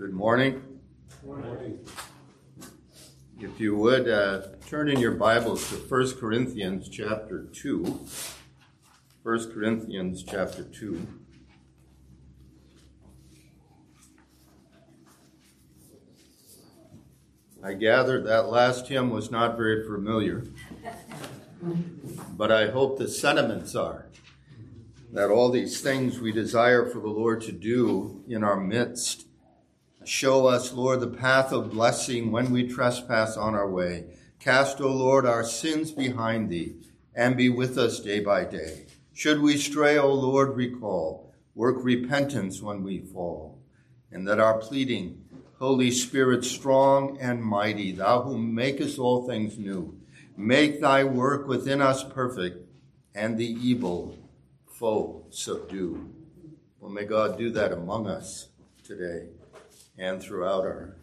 Good morning. Morning. If you would uh, turn in your Bibles to 1 Corinthians chapter 2. 1 Corinthians chapter 2. I gather that last hymn was not very familiar, but I hope the sentiments are that all these things we desire for the Lord to do in our midst Show us, Lord, the path of blessing when we trespass on our way. Cast, O Lord, our sins behind thee, and be with us day by day. Should we stray, O Lord, recall. Work repentance when we fall. And that our pleading, Holy Spirit, strong and mighty, thou who makest all things new, make thy work within us perfect, and the evil foe subdue. Well, may God do that among us today and throughout our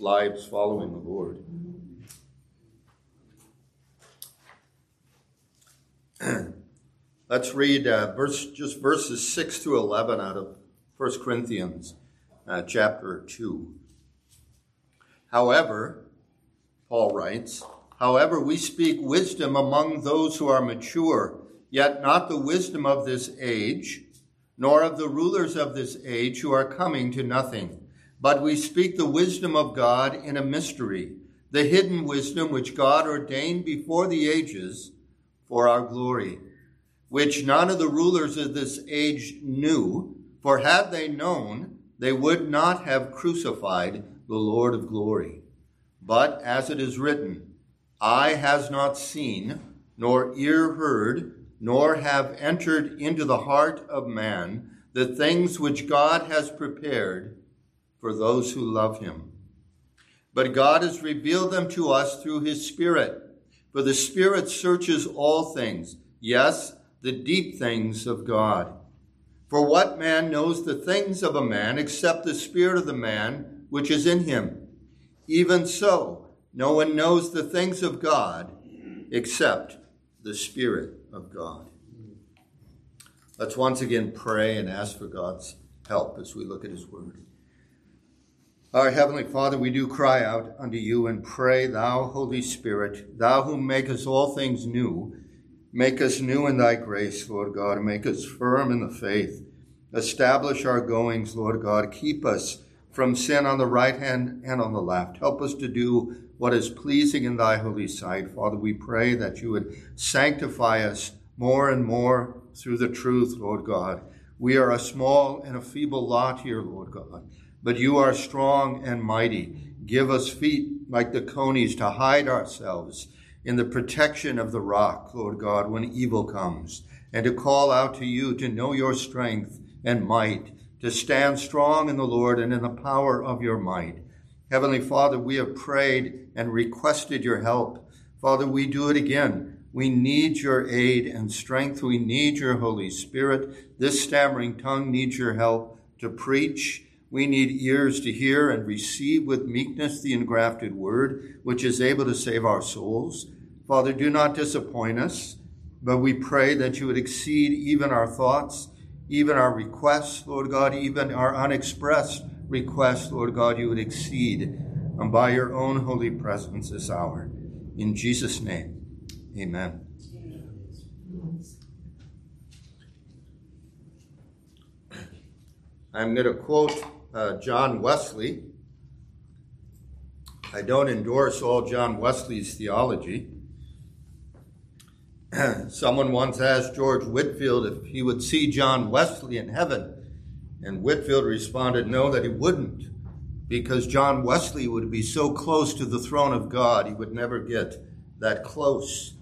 lives following the Lord. Let's read uh, verse, just verses 6 through 11 out of 1 Corinthians uh, chapter 2. However, Paul writes, However, we speak wisdom among those who are mature, yet not the wisdom of this age, nor of the rulers of this age who are coming to nothing. But we speak the wisdom of God in a mystery, the hidden wisdom which God ordained before the ages for our glory, which none of the rulers of this age knew, for had they known, they would not have crucified the Lord of glory. But as it is written, eye has not seen, nor ear heard, nor have entered into the heart of man the things which God has prepared for those who love him. But God has revealed them to us through his Spirit. For the Spirit searches all things, yes, the deep things of God. For what man knows the things of a man except the Spirit of the man which is in him? Even so, no one knows the things of God except the Spirit of God. Let's once again pray and ask for God's help as we look at his word. Our Heavenly Father, we do cry out unto you and pray, Thou, Holy Spirit, Thou who makest all things new, make us new in Thy grace, Lord God, make us firm in the faith. Establish our goings, Lord God. Keep us from sin on the right hand and on the left. Help us to do what is pleasing in Thy holy sight. Father, we pray that you would sanctify us more and more through the truth, Lord God. We are a small and a feeble lot here, Lord God but you are strong and mighty. Give us feet like the conies to hide ourselves in the protection of the rock, Lord God, when evil comes, and to call out to you to know your strength and might, to stand strong in the Lord and in the power of your might. Heavenly Father, we have prayed and requested your help. Father, we do it again. We need your aid and strength. We need your Holy Spirit. This stammering tongue needs your help to preach we need ears to hear and receive with meekness the engrafted word, which is able to save our souls. Father, do not disappoint us, but we pray that you would exceed even our thoughts, even our requests, Lord God, even our unexpressed requests, Lord God, you would exceed and by your own holy presence this hour. In Jesus' name, amen. I'm going to quote uh, John Wesley. I don't endorse all John Wesley's theology. Someone once asked George Whitefield if he would see John Wesley in heaven, and Whitefield responded, No, that he wouldn't, because John Wesley would be so close to the throne of God, he would never get that close.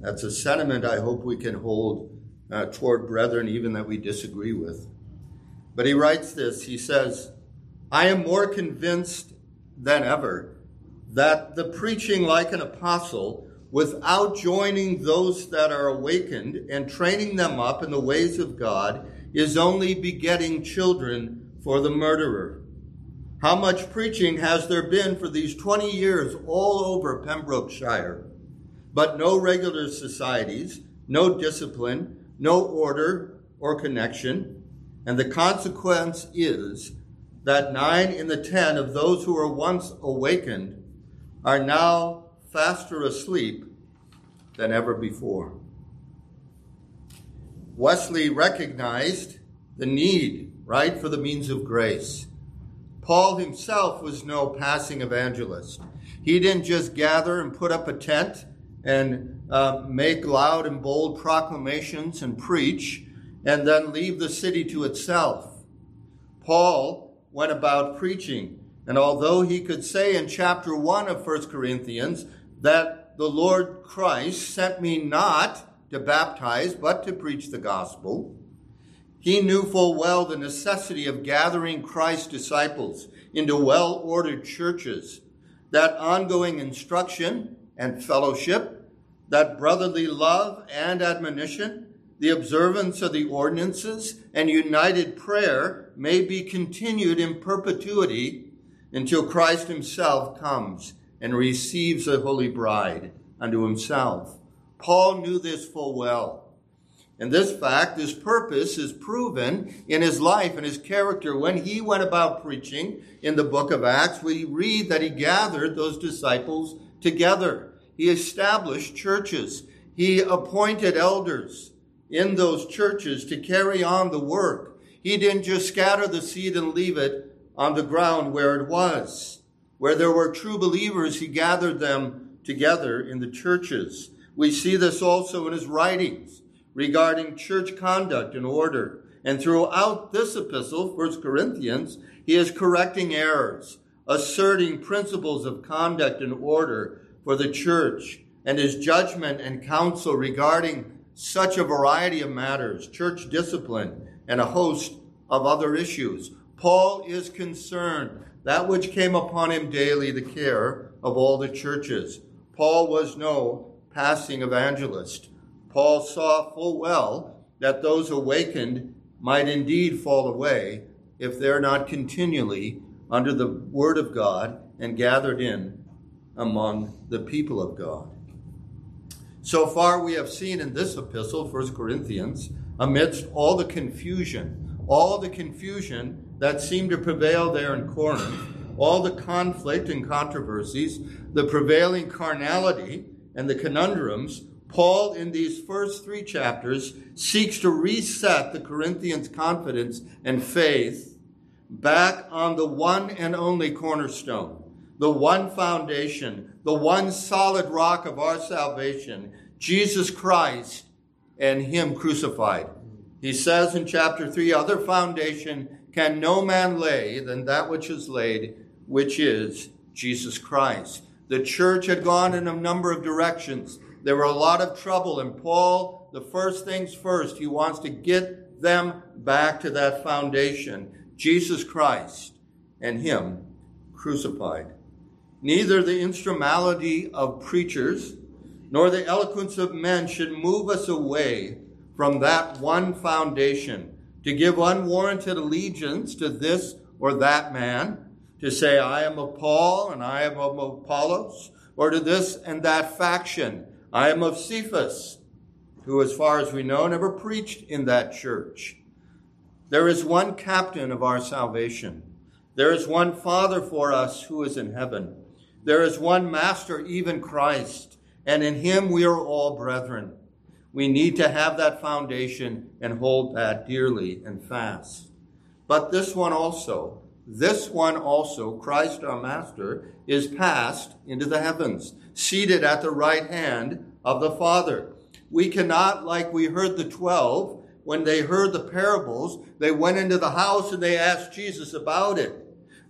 That's a sentiment I hope we can hold uh, toward brethren, even that we disagree with. But he writes this he says, I am more convinced than ever that the preaching like an apostle, without joining those that are awakened and training them up in the ways of God, is only begetting children for the murderer. How much preaching has there been for these 20 years all over Pembrokeshire? But no regular societies, no discipline, no order or connection, and the consequence is that nine in the ten of those who were once awakened are now faster asleep than ever before. Wesley recognized the need, right, for the means of grace. Paul himself was no passing evangelist. He didn't just gather and put up a tent and uh, make loud and bold proclamations and preach and then leave the city to itself. Paul went about preaching. And although he could say in chapter 1 of 1 Corinthians that the Lord Christ sent me not to baptize, but to preach the gospel, he knew full well the necessity of gathering Christ's disciples into well ordered churches, that ongoing instruction and fellowship, that brotherly love and admonition, the observance of the ordinances, and united prayer may be continued in perpetuity until Christ himself comes and receives the holy bride unto himself. Paul knew this full well. And this fact, this purpose is proven in his life and his character. When he went about preaching in the book of Acts, we read that he gathered those disciples together. He established churches. He appointed elders in those churches to carry on the work. He didn't just scatter the seed and leave it on the ground where it was. Where there were true believers, he gathered them together in the churches. We see this also in his writings regarding church conduct and order. And throughout this epistle, 1 Corinthians, he is correcting errors, asserting principles of conduct and order for the church, and his judgment and counsel regarding such a variety of matters, church discipline, and a host of other issues. Paul is concerned that which came upon him daily, the care of all the churches. Paul was no passing evangelist. Paul saw full well that those awakened might indeed fall away if they're not continually under the word of God and gathered in among the people of God. So far, we have seen in this epistle, 1 Corinthians, amidst all the confusion, all the confusion that seemed to prevail there in Corinth, all the conflict and controversies, the prevailing carnality and the conundrums Paul, in these first three chapters, seeks to reset the Corinthians' confidence and faith back on the one and only cornerstone, the one foundation, the one solid rock of our salvation, Jesus Christ and Him crucified. He says in chapter 3 Other foundation can no man lay than that which is laid, which is Jesus Christ. The church had gone in a number of directions. There were a lot of trouble, and Paul, the first things first, he wants to get them back to that foundation Jesus Christ and Him crucified. Neither the instrumentality of preachers nor the eloquence of men should move us away from that one foundation to give unwarranted allegiance to this or that man, to say, I am of Paul and I am of Apollos, or to this and that faction I am of Cephas, who, as far as we know, never preached in that church. There is one captain of our salvation. There is one Father for us who is in heaven. There is one Master, even Christ, and in him we are all brethren. We need to have that foundation and hold that dearly and fast. But this one also, this one also, Christ our Master, is passed into the heavens seated at the right hand of the Father. We cannot, like we heard the 12, when they heard the parables, they went into the house and they asked Jesus about it.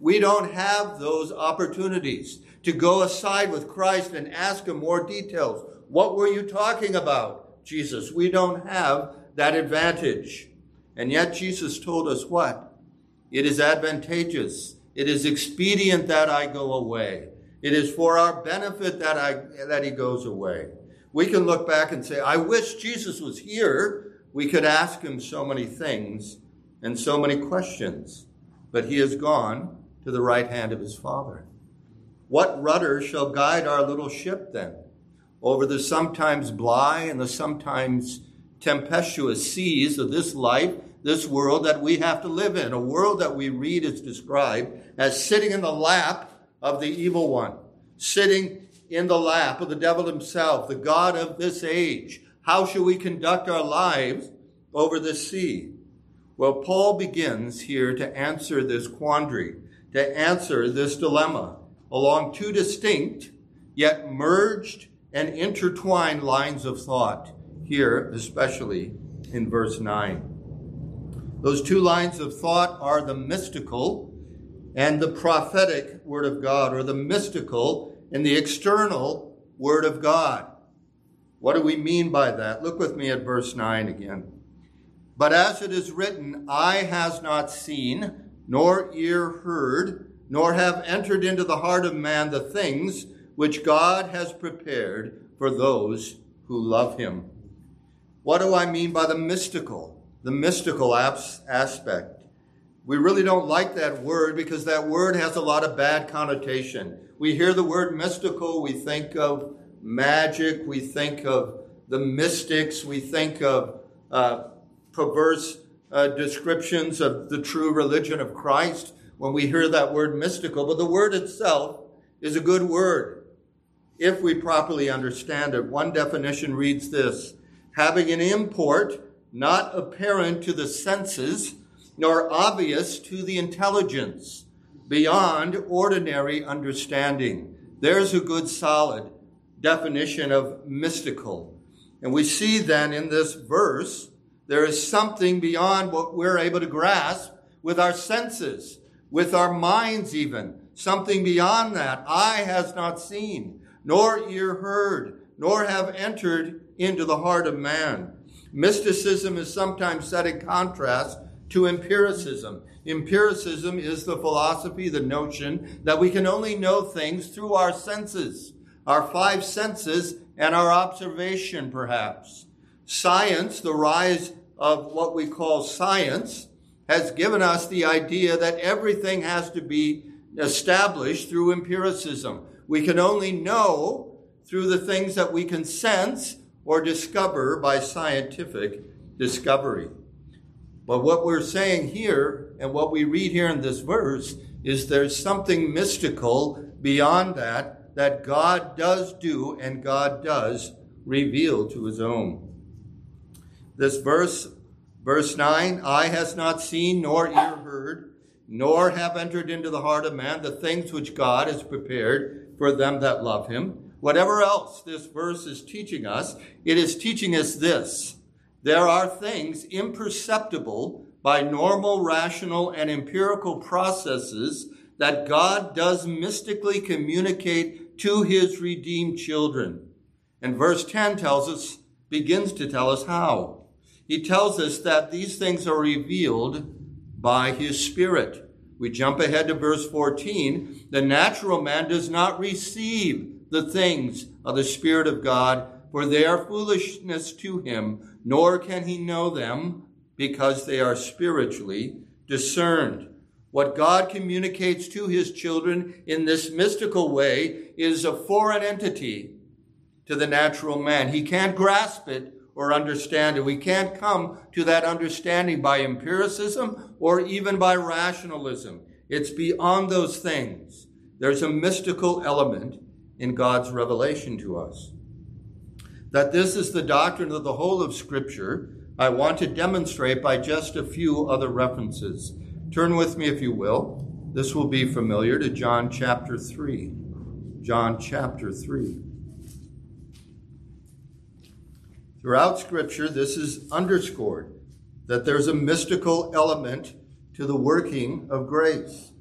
We don't have those opportunities to go aside with Christ and ask him more details. What were you talking about, Jesus? We don't have that advantage. And yet Jesus told us what? It is advantageous. It is expedient that I go away. It is for our benefit that, I, that he goes away. We can look back and say, I wish Jesus was here. We could ask him so many things and so many questions, but he has gone to the right hand of his Father. What rudder shall guide our little ship then over the sometimes bly and the sometimes tempestuous seas of this life this world that we have to live in, a world that we read is described as sitting in the lap of the evil one, sitting in the lap of the devil himself, the God of this age. How shall we conduct our lives over the sea? Well, Paul begins here to answer this quandary, to answer this dilemma along two distinct yet merged and intertwined lines of thought, here especially in verse 9. Those two lines of thought are the mystical and the prophetic Word of God, or the mystical and the external Word of God. What do we mean by that? Look with me at verse 9 again. But as it is written, eye has not seen, nor ear heard, nor have entered into the heart of man the things which God has prepared for those who love him. What do I mean by the mystical? The mystical aspect. We really don't like that word because that word has a lot of bad connotation. We hear the word mystical, we think of magic, we think of the mystics, we think of uh, perverse uh, descriptions of the true religion of Christ when we hear that word mystical. But the word itself is a good word if we properly understand it. One definition reads this having an import not apparent to the senses, nor obvious to the intelligence, beyond ordinary understanding. There's a good solid definition of mystical. And we see then in this verse, there is something beyond what we're able to grasp with our senses, with our minds even. Something beyond that. Eye has not seen, nor ear heard, nor have entered into the heart of man. Mysticism is sometimes set in contrast to empiricism. Empiricism is the philosophy, the notion that we can only know things through our senses, our five senses, and our observation, perhaps. Science, the rise of what we call science, has given us the idea that everything has to be established through empiricism. We can only know through the things that we can sense or discover by scientific discovery. But what we're saying here and what we read here in this verse is there's something mystical beyond that that God does do and God does reveal to his own. This verse, verse 9, eye has not seen nor ear heard, nor have entered into the heart of man the things which God has prepared for them that love him. Whatever else this verse is teaching us, it is teaching us this. There are things imperceptible by normal, rational, and empirical processes that God does mystically communicate to his redeemed children. And verse 10 tells us, begins to tell us how. He tells us that these things are revealed by his Spirit. We jump ahead to verse 14. The natural man does not receive the things of the Spirit of God, for they are foolishness to him, nor can he know them because they are spiritually discerned. What God communicates to his children in this mystical way is a foreign entity to the natural man. He can't grasp it or understand it. We can't come to that understanding by empiricism or even by rationalism. It's beyond those things. There's a mystical element in God's revelation to us. That this is the doctrine of the whole of Scripture, I want to demonstrate by just a few other references. Turn with me, if you will. This will be familiar to John chapter 3. John chapter 3. Throughout Scripture, this is underscored that there's a mystical element to the working of grace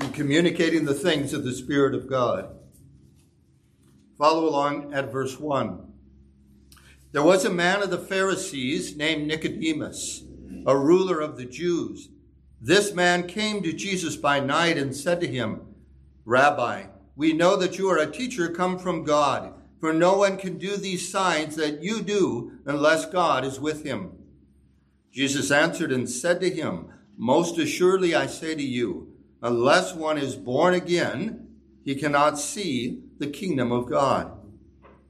in communicating the things of the Spirit of God. Follow along at verse 1. There was a man of the Pharisees named Nicodemus, a ruler of the Jews. This man came to Jesus by night and said to him, Rabbi, we know that you are a teacher come from God for no one can do these signs that you do unless God is with him. Jesus answered and said to him, Most assuredly I say to you, unless one is born again, he cannot see the kingdom of God.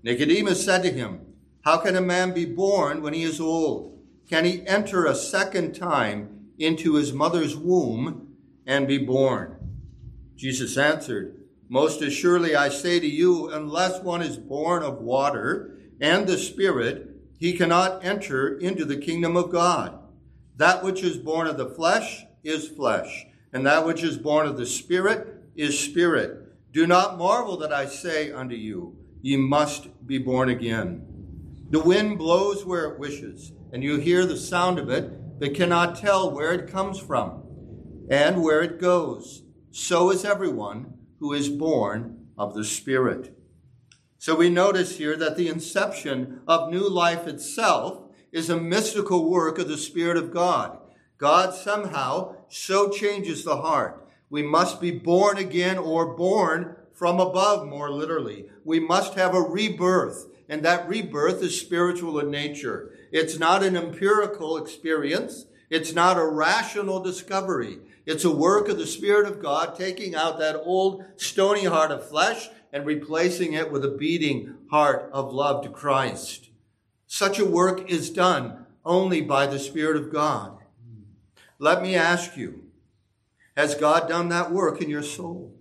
Nicodemus said to him, How can a man be born when he is old? can he enter a second time into his mother's womb and be born? Jesus answered, Most assuredly I say to you, unless one is born of water and the Spirit, he cannot enter into the kingdom of God. That which is born of the flesh is flesh, and that which is born of the Spirit is spirit. Do not marvel that I say unto you, Ye must be born again. The wind blows where it wishes, and you hear the sound of it, but cannot tell where it comes from and where it goes. So is everyone who is born of the Spirit. So we notice here that the inception of new life itself is a mystical work of the Spirit of God. God somehow so changes the heart. We must be born again or born from above, more literally. We must have a rebirth, and that rebirth is spiritual in nature. It's not an empirical experience. It's not a rational discovery. It's a work of the Spirit of God taking out that old stony heart of flesh and replacing it with a beating heart of love to Christ. Such a work is done only by the Spirit of God. Let me ask you, has God done that work in your soul?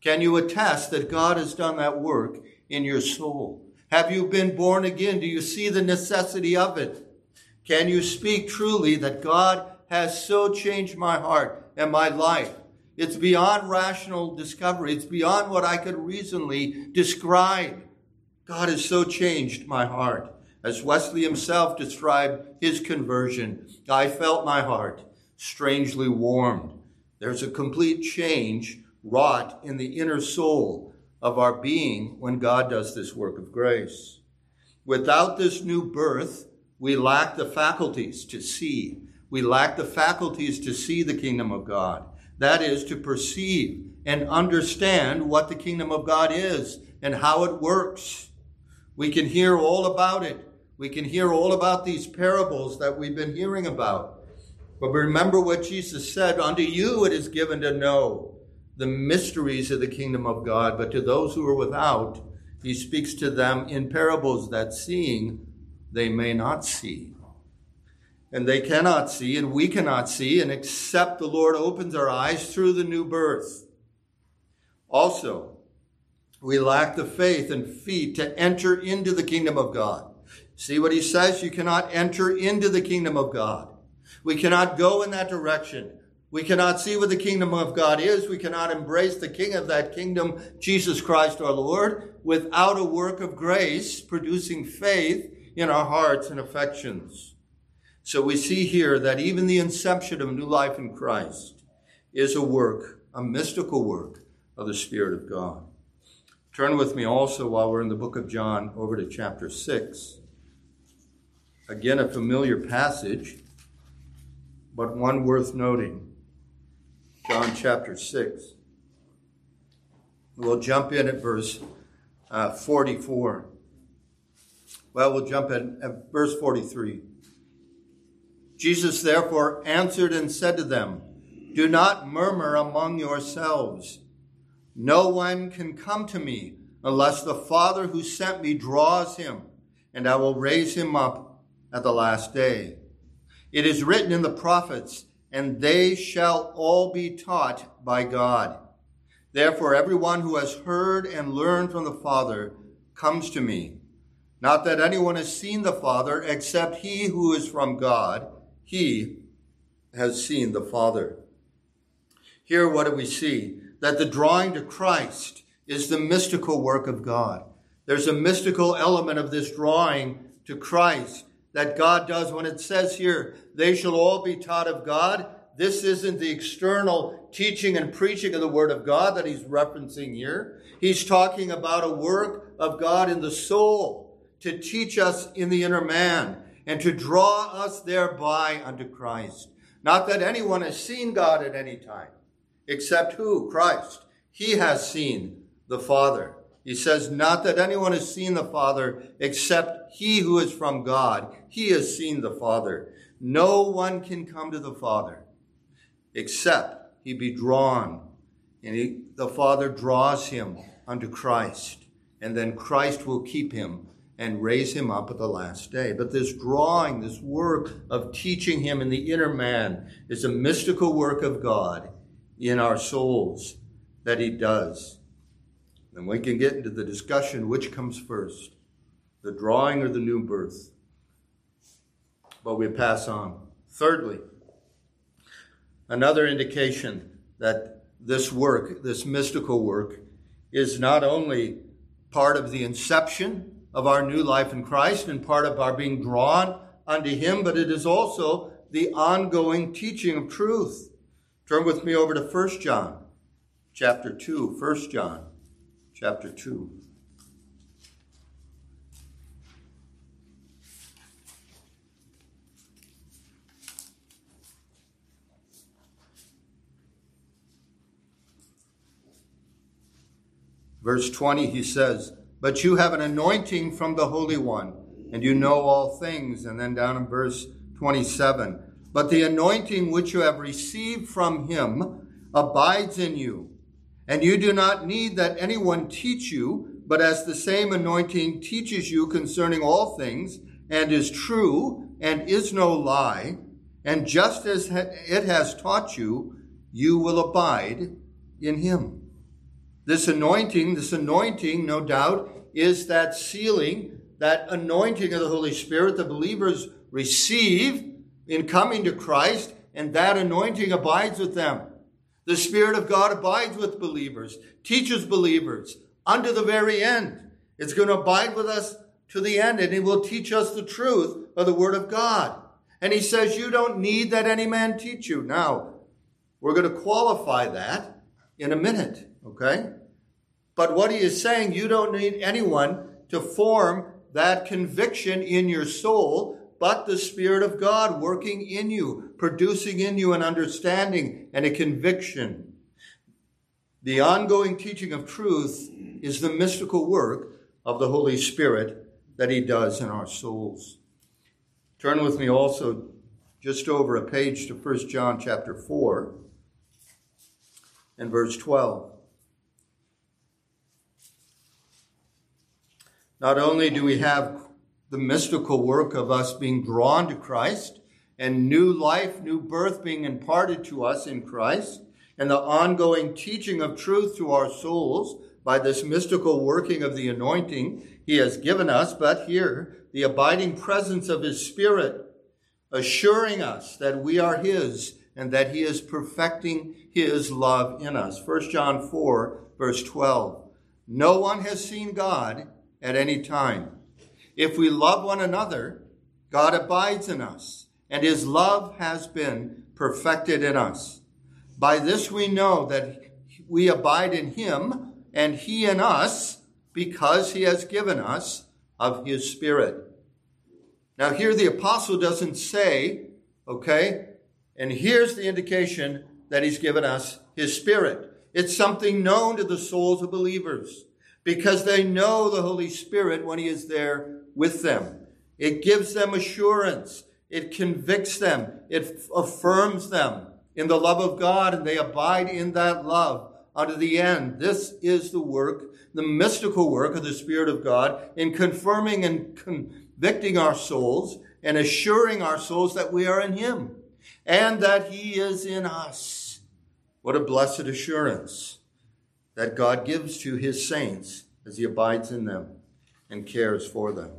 Can you attest that God has done that work in your soul? Have you been born again? Do you see the necessity of it? Can you speak truly that God has so changed my heart and my life? It's beyond rational discovery. It's beyond what I could reasonably describe. God has so changed my heart. As Wesley himself described his conversion, I felt my heart strangely warmed. There's a complete change wrought in the inner soul of our being when God does this work of grace. Without this new birth, we lack the faculties to see. We lack the faculties to see the kingdom of God. That is to perceive and understand what the kingdom of God is and how it works. We can hear all about it. We can hear all about these parables that we've been hearing about. But remember what Jesus said Unto you it is given to know the mysteries of the kingdom of God, but to those who are without, he speaks to them in parables that seeing they may not see. And they cannot see, and we cannot see, and except the Lord opens our eyes through the new birth. Also, we lack the faith and feet to enter into the kingdom of God. See what he says? You cannot enter into the kingdom of God. We cannot go in that direction. We cannot see what the kingdom of God is. We cannot embrace the king of that kingdom, Jesus Christ our Lord, without a work of grace producing faith in our hearts and affections. So we see here that even the inception of new life in Christ is a work, a mystical work of the Spirit of God. Turn with me also while we're in the book of John over to chapter 6. Again, a familiar passage, but one worth noting. John chapter 6. We'll jump in at verse uh, 44. Well, we'll jump in at verse 43. Jesus therefore answered and said to them, Do not murmur among yourselves. No one can come to me unless the Father who sent me draws him, and I will raise him up at the last day. It is written in the prophets, and they shall all be taught by God. Therefore, everyone who has heard and learned from the Father comes to me. Not that anyone has seen the Father except he who is from God. He has seen the Father. Here, what do we see? That the drawing to Christ is the mystical work of God. There's a mystical element of this drawing to Christ that God does when it says here, they shall all be taught of God. This isn't the external teaching and preaching of the Word of God that he's referencing here. He's talking about a work of God in the soul to teach us in the inner man and to draw us thereby unto Christ. Not that anyone has seen God at any time, except who? Christ. He has seen the Father. He says, not that anyone has seen the Father except he who is from God. He has seen the Father. No one can come to the Father except he be drawn. And he, the Father draws him unto Christ. And then Christ will keep him and raise him up at the last day. But this drawing, this work of teaching him in the inner man is a mystical work of God in our souls that he does. And we can get into the discussion which comes first, the drawing or the new birth. But we pass on. Thirdly, another indication that this work, this mystical work, is not only part of the inception of our new life in Christ and part of our being drawn unto Him, but it is also the ongoing teaching of truth. Turn with me over to 1 John chapter 2. 1 John chapter 2. Verse 20, he says, But you have an anointing from the Holy One, and you know all things. And then down in verse 27, But the anointing which you have received from him abides in you, and you do not need that anyone teach you, but as the same anointing teaches you concerning all things, and is true, and is no lie, and just as it has taught you, you will abide in him. This anointing, this anointing, no doubt, is that sealing, that anointing of the Holy Spirit the believers receive in coming to Christ, and that anointing abides with them. The Spirit of God abides with believers, teaches believers unto the very end. It's going to abide with us to the end, and it will teach us the truth of the Word of God. And he says, You don't need that any man teach you. Now, we're going to qualify that in a minute. Okay? But what he is saying, you don't need anyone to form that conviction in your soul, but the Spirit of God working in you, producing in you an understanding and a conviction. The ongoing teaching of truth is the mystical work of the Holy Spirit that he does in our souls. Turn with me also just over a page to 1 John chapter 4 and verse 12. Not only do we have the mystical work of us being drawn to Christ and new life, new birth being imparted to us in Christ, and the ongoing teaching of truth to our souls by this mystical working of the anointing he has given us, but here, the abiding presence of his Spirit, assuring us that we are his and that he is perfecting his love in us. 1 John 4, verse 12. No one has seen God at any time. If we love one another, God abides in us, and his love has been perfected in us. By this we know that we abide in him, and he in us, because he has given us of his Spirit. Now, here the apostle doesn't say, okay, and here's the indication that he's given us his Spirit. It's something known to the souls of believers because they know the Holy Spirit when He is there with them. It gives them assurance. It convicts them. It affirms them in the love of God, and they abide in that love unto the end. This is the work, the mystical work of the Spirit of God in confirming and convicting our souls and assuring our souls that we are in Him and that He is in us. What a blessed assurance that God gives to his saints as he abides in them and cares for them.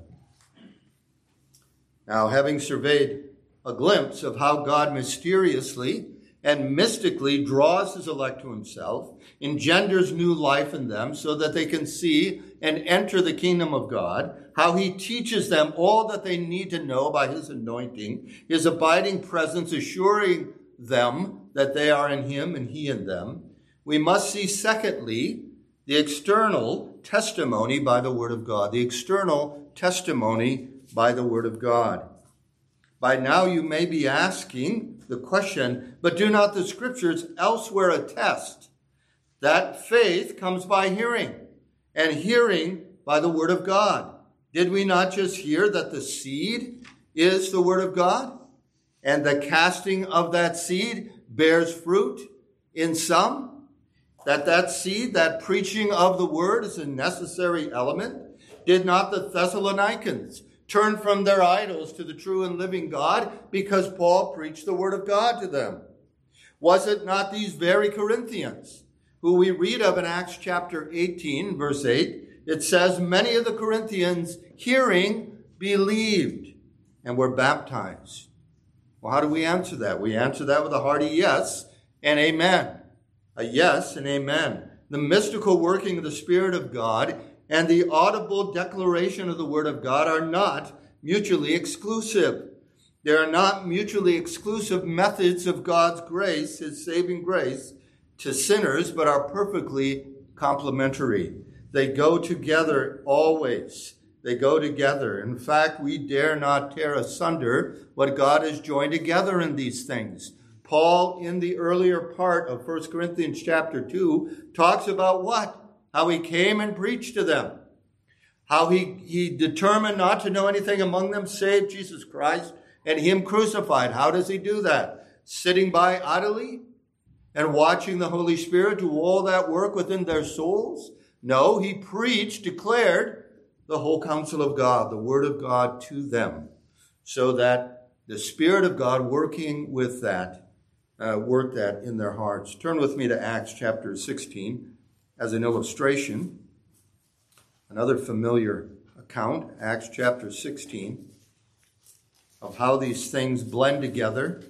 Now, having surveyed a glimpse of how God mysteriously and mystically draws his elect to himself, engenders new life in them so that they can see and enter the kingdom of God, how he teaches them all that they need to know by his anointing, his abiding presence assuring them that they are in him and he in them, we must see, secondly, the external testimony by the Word of God. The external testimony by the Word of God. By now, you may be asking the question, but do not the Scriptures elsewhere attest that faith comes by hearing, and hearing by the Word of God? Did we not just hear that the seed is the Word of God, and the casting of that seed bears fruit in some? That that seed, that preaching of the word is a necessary element. Did not the Thessalonians turn from their idols to the true and living God because Paul preached the word of God to them? Was it not these very Corinthians who we read of in Acts chapter 18, verse 8? It says, Many of the Corinthians hearing believed and were baptized. Well, how do we answer that? We answer that with a hearty yes and amen. A yes and amen. The mystical working of the Spirit of God and the audible declaration of the Word of God are not mutually exclusive. They are not mutually exclusive methods of God's grace, His saving grace, to sinners, but are perfectly complementary. They go together always. They go together. In fact, we dare not tear asunder what God has joined together in these things. Paul, in the earlier part of 1 Corinthians chapter 2, talks about what? How he came and preached to them. How he, he determined not to know anything among them save Jesus Christ and him crucified. How does he do that? Sitting by idly and watching the Holy Spirit do all that work within their souls? No, he preached, declared, the whole counsel of God, the Word of God to them, so that the Spirit of God working with that, uh, work that in their hearts. Turn with me to Acts chapter 16 as an illustration. Another familiar account, Acts chapter 16, of how these things blend together,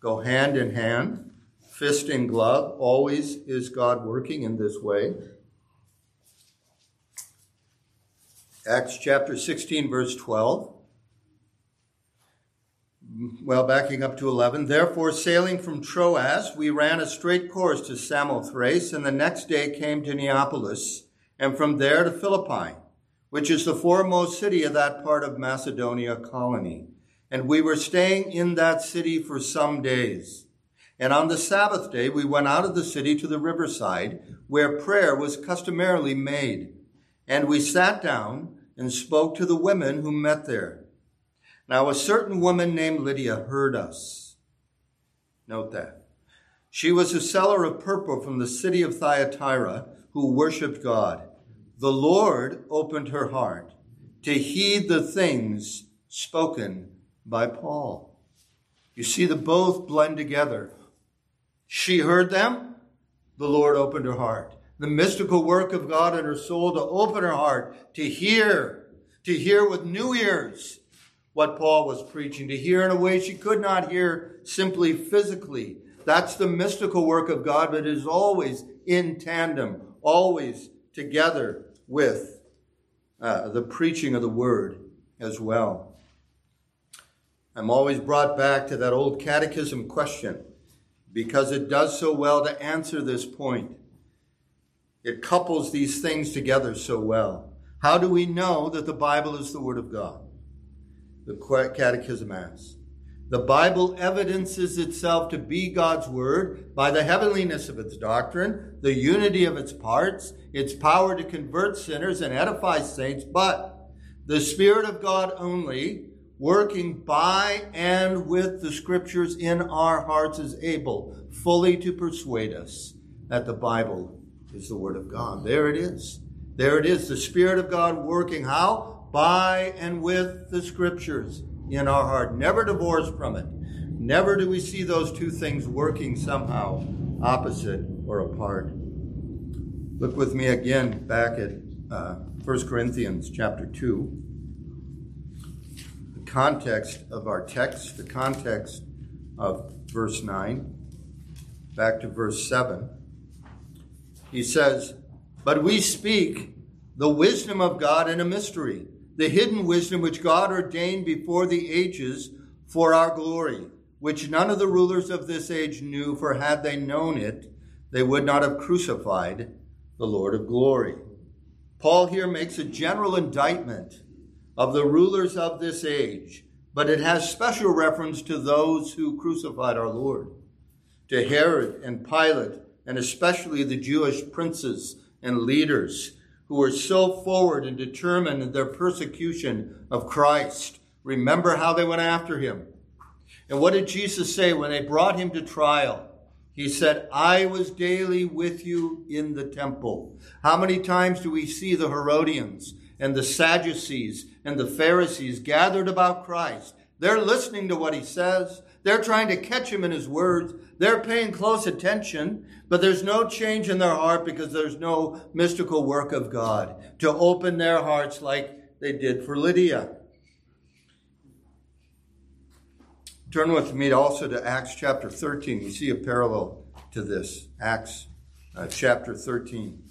go hand in hand, fist in glove. Always is God working in this way. Acts chapter 16, verse 12. Well, backing up to 11. Therefore, sailing from Troas, we ran a straight course to Samothrace, and the next day came to Neapolis, and from there to Philippi, which is the foremost city of that part of Macedonia colony. And we were staying in that city for some days. And on the Sabbath day, we went out of the city to the riverside, where prayer was customarily made. And we sat down and spoke to the women who met there. Now, a certain woman named Lydia heard us. Note that. She was a seller of purple from the city of Thyatira who worshiped God. The Lord opened her heart to heed the things spoken by Paul. You see, the both blend together. She heard them, the Lord opened her heart the mystical work of God in her soul to open her heart to hear, to hear with new ears what Paul was preaching, to hear in a way she could not hear simply physically. That's the mystical work of God, but it is always in tandem, always together with uh, the preaching of the word as well. I'm always brought back to that old catechism question because it does so well to answer this point. It couples these things together so well. How do we know that the Bible is the Word of God? The Catechism asks. The Bible evidences itself to be God's Word by the heavenliness of its doctrine, the unity of its parts, its power to convert sinners and edify saints, but the Spirit of God only, working by and with the Scriptures in our hearts, is able fully to persuade us that the Bible is the Word of God. There it is. There it is. The Spirit of God working how? By and with the Scriptures in our heart. Never divorced from it. Never do we see those two things working somehow opposite or apart. Look with me again back at uh, 1 Corinthians chapter 2. The context of our text, the context of verse 9, back to verse 7 he says, But we speak the wisdom of God in a mystery, the hidden wisdom which God ordained before the ages for our glory, which none of the rulers of this age knew, for had they known it, they would not have crucified the Lord of glory. Paul here makes a general indictment of the rulers of this age, but it has special reference to those who crucified our Lord, to Herod and Pilate and especially the Jewish princes and leaders who were so forward and determined in their persecution of Christ. Remember how they went after him. And what did Jesus say when they brought him to trial? He said, I was daily with you in the temple. How many times do we see the Herodians and the Sadducees and the Pharisees gathered about Christ. They're listening to what he says. They're trying to catch him in his words. They're paying close attention, but there's no change in their heart because there's no mystical work of God to open their hearts like they did for Lydia. Turn with me also to Acts chapter 13. We see a parallel to this. Acts uh, chapter 13.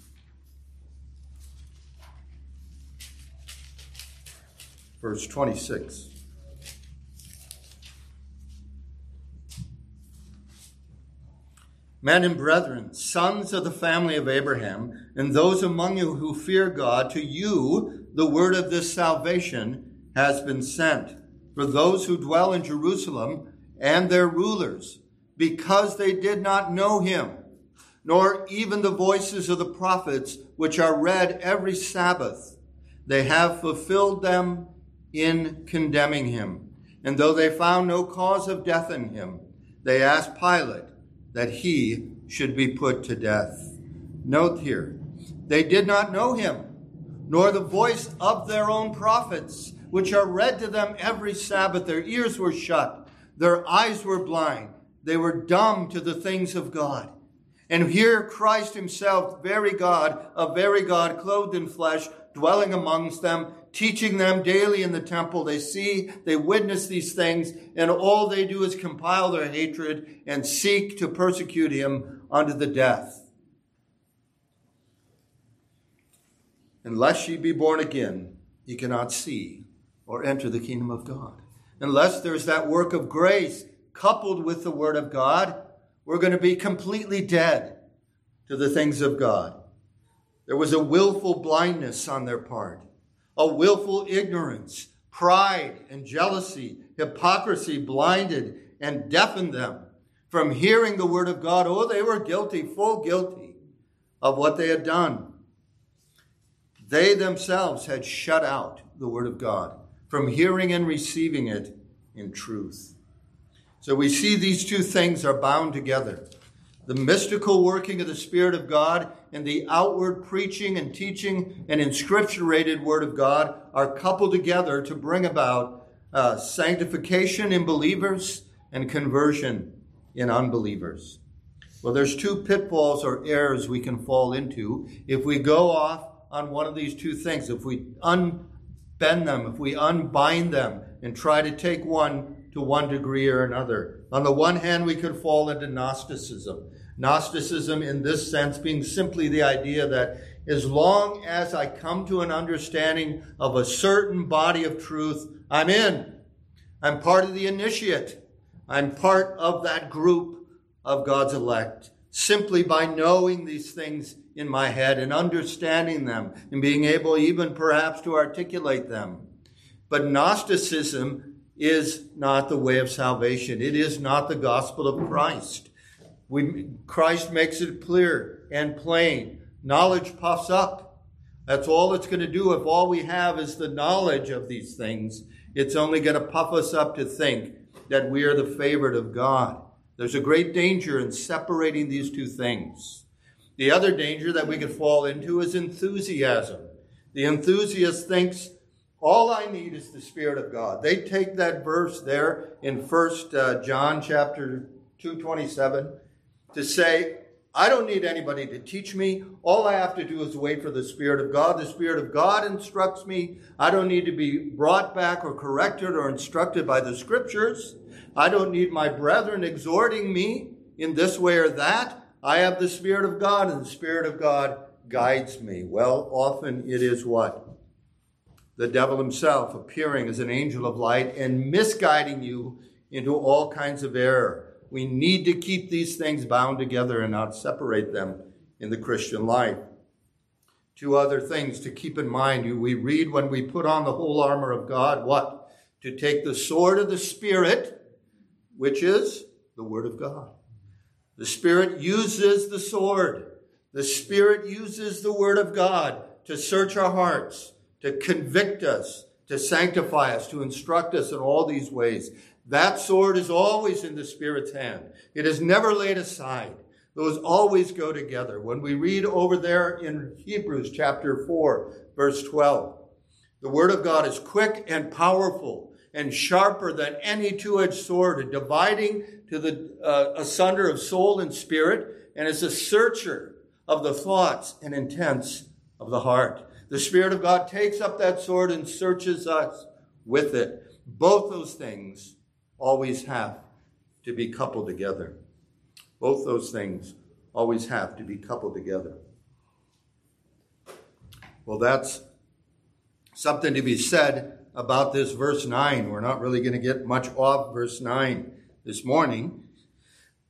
Verse 26. Men and brethren, sons of the family of Abraham, and those among you who fear God, to you the word of this salvation has been sent. For those who dwell in Jerusalem and their rulers, because they did not know him, nor even the voices of the prophets, which are read every Sabbath, they have fulfilled them in condemning him. And though they found no cause of death in him, they asked Pilate that he should be put to death. Note here, they did not know him, nor the voice of their own prophets, which are read to them every Sabbath. Their ears were shut, their eyes were blind, they were dumb to the things of God. And here Christ himself, very God, a very God, clothed in flesh, dwelling amongst them, teaching them daily in the temple. They see, they witness these things, and all they do is compile their hatred and seek to persecute him unto the death. Unless ye be born again, ye cannot see or enter the kingdom of God. Unless there's that work of grace coupled with the word of God, we're going to be completely dead to the things of God. There was a willful blindness on their part a willful ignorance, pride and jealousy, hypocrisy blinded and deafened them from hearing the word of God. Oh, they were guilty, full guilty of what they had done. They themselves had shut out the word of God from hearing and receiving it in truth. So we see these two things are bound together the mystical working of the Spirit of God and the outward preaching and teaching and inscripturated Word of God are coupled together to bring about uh, sanctification in believers and conversion in unbelievers. Well, there's two pitfalls or errors we can fall into if we go off on one of these two things. If we unbend them, if we unbind them and try to take one to one degree or another. On the one hand, we could fall into Gnosticism. Gnosticism, in this sense, being simply the idea that as long as I come to an understanding of a certain body of truth, I'm in. I'm part of the initiate. I'm part of that group of God's elect. Simply by knowing these things in my head and understanding them and being able even perhaps to articulate them. But Gnosticism is not the way of salvation. It is not the gospel of Christ. We, Christ makes it clear and plain. Knowledge puffs up. That's all it's going to do. If all we have is the knowledge of these things, it's only going to puff us up to think that we are the favorite of God. There's a great danger in separating these two things. The other danger that we could fall into is enthusiasm. The enthusiast thinks all I need is the Spirit of God. They take that verse there in First uh, John chapter 227 to say, I don't need anybody to teach me. All I have to do is wait for the Spirit of God. The Spirit of God instructs me. I don't need to be brought back or corrected or instructed by the Scriptures. I don't need my brethren exhorting me in this way or that. I have the Spirit of God, and the Spirit of God guides me. Well, often it is what? The devil himself appearing as an angel of light and misguiding you into all kinds of error. We need to keep these things bound together and not separate them in the Christian life. Two other things to keep in mind. We read when we put on the whole armor of God, what? To take the sword of the Spirit, which is the Word of God. The Spirit uses the sword. The Spirit uses the Word of God to search our hearts, to convict us, to sanctify us, to instruct us in all these ways. That sword is always in the Spirit's hand. It is never laid aside. Those always go together. When we read over there in Hebrews chapter 4, verse 12, The Word of God is quick and powerful and sharper than any two edged sword, dividing to the uh, asunder of soul and spirit, and is a searcher of the thoughts and intents of the heart. The Spirit of God takes up that sword and searches us with it. Both those things always have to be coupled together. Both those things always have to be coupled together. Well, that's something to be said about this verse 9. We're not really going to get much off verse 9 this morning.